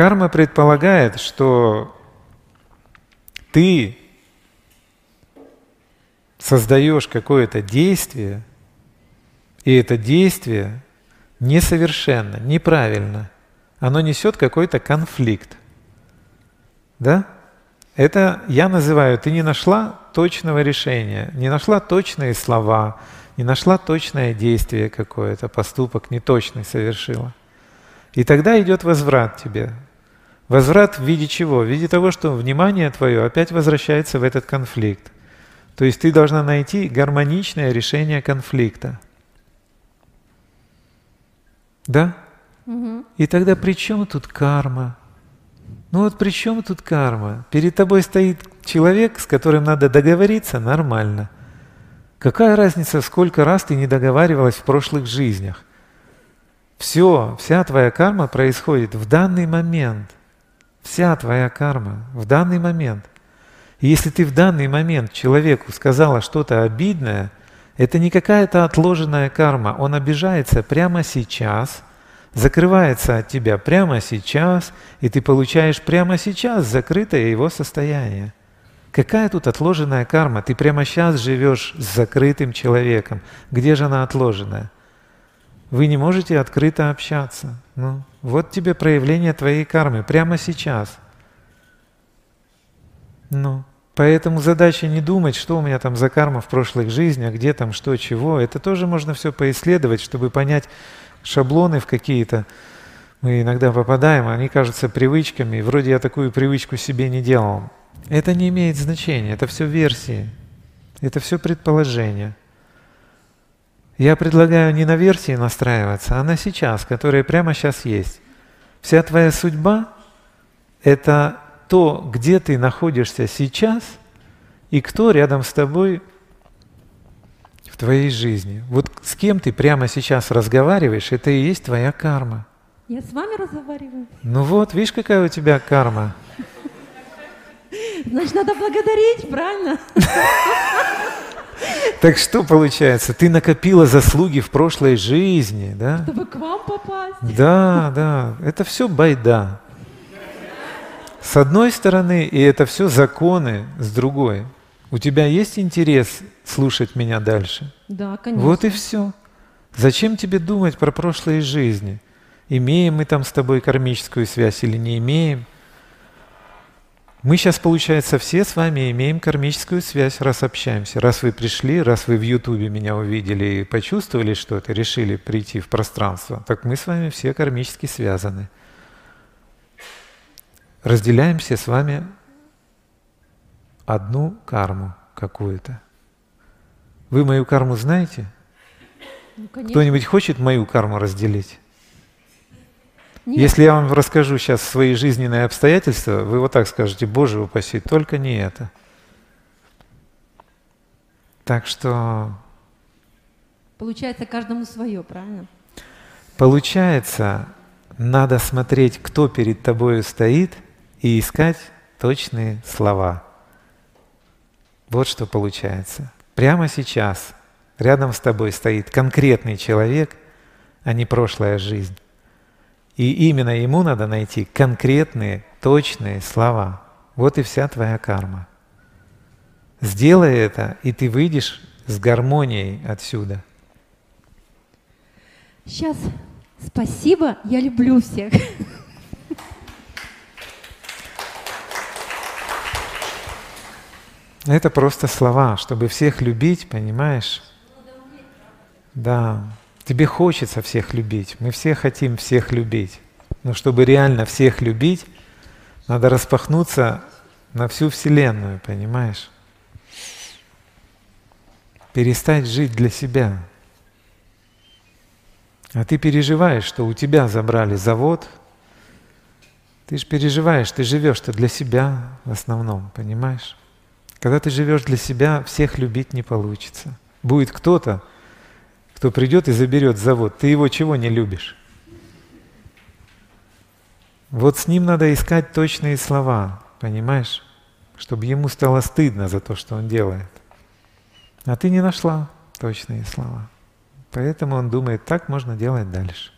Карма предполагает, что ты создаешь какое-то действие, и это действие несовершенно, неправильно. Оно несет какой-то конфликт. Да? Это я называю, ты не нашла точного решения, не нашла точные слова, не нашла точное действие какое-то, поступок неточный совершила. И тогда идет возврат тебе. Возврат в виде чего? В виде того, что внимание твое опять возвращается в этот конфликт. То есть ты должна найти гармоничное решение конфликта. Да? Угу. И тогда при чем тут карма? Ну вот при чем тут карма? Перед тобой стоит человек, с которым надо договориться нормально. Какая разница, сколько раз ты не договаривалась в прошлых жизнях? Все, вся твоя карма происходит в данный момент. Вся твоя карма в данный момент. И если ты в данный момент человеку сказала что-то обидное, это не какая-то отложенная карма. Он обижается прямо сейчас, закрывается от тебя прямо сейчас, и ты получаешь прямо сейчас закрытое его состояние. Какая тут отложенная карма? Ты прямо сейчас живешь с закрытым человеком. Где же она отложенная? Вы не можете открыто общаться. Ну, вот тебе проявление твоей кармы прямо сейчас. Ну, поэтому задача не думать, что у меня там за карма в прошлых жизнях, где там что, чего. Это тоже можно все поисследовать, чтобы понять шаблоны в какие-то. Мы иногда попадаем, они кажутся привычками. Вроде я такую привычку себе не делал. Это не имеет значения, это все версии, это все предположения. Я предлагаю не на версии настраиваться, а на сейчас, которая прямо сейчас есть. Вся твоя судьба – это то, где ты находишься сейчас и кто рядом с тобой в твоей жизни. Вот с кем ты прямо сейчас разговариваешь, это и есть твоя карма. Я с вами разговариваю. Ну вот, видишь, какая у тебя карма. Значит, надо благодарить, правильно? Так что получается? Ты накопила заслуги в прошлой жизни, да? Чтобы к вам попасть. Да, да. Это все байда. С одной стороны, и это все законы, с другой. У тебя есть интерес слушать меня дальше? Да, конечно. Вот и все. Зачем тебе думать про прошлые жизни? Имеем мы там с тобой кармическую связь или не имеем? Мы сейчас, получается, все с вами имеем кармическую связь, раз общаемся. Раз вы пришли, раз вы в Ютубе меня увидели и почувствовали что-то, решили прийти в пространство, так мы с вами все кармически связаны. Разделяем все с вами одну карму какую-то. Вы мою карму знаете? Ну, Кто-нибудь хочет мою карму разделить? Нет. Если я вам расскажу сейчас свои жизненные обстоятельства, вы вот так скажете, Боже упаси, только не это. Так что... Получается, каждому свое, правильно? Получается, надо смотреть, кто перед тобой стоит, и искать точные слова. Вот что получается. Прямо сейчас рядом с тобой стоит конкретный человек, а не прошлая жизнь. И именно ему надо найти конкретные, точные слова. Вот и вся твоя карма. Сделай это, и ты выйдешь с гармонией отсюда. Сейчас. Спасибо, я люблю всех. Это просто слова, чтобы всех любить, понимаешь? Да. Тебе хочется всех любить, мы все хотим всех любить. Но чтобы реально всех любить, надо распахнуться на всю Вселенную, понимаешь? Перестать жить для себя. А ты переживаешь, что у тебя забрали завод. Ты же переживаешь, ты живешь-то для себя в основном, понимаешь? Когда ты живешь для себя, всех любить не получится. Будет кто-то, кто придет и заберет завод, ты его чего не любишь? Вот с ним надо искать точные слова, понимаешь? Чтобы ему стало стыдно за то, что он делает. А ты не нашла точные слова. Поэтому он думает, так можно делать дальше.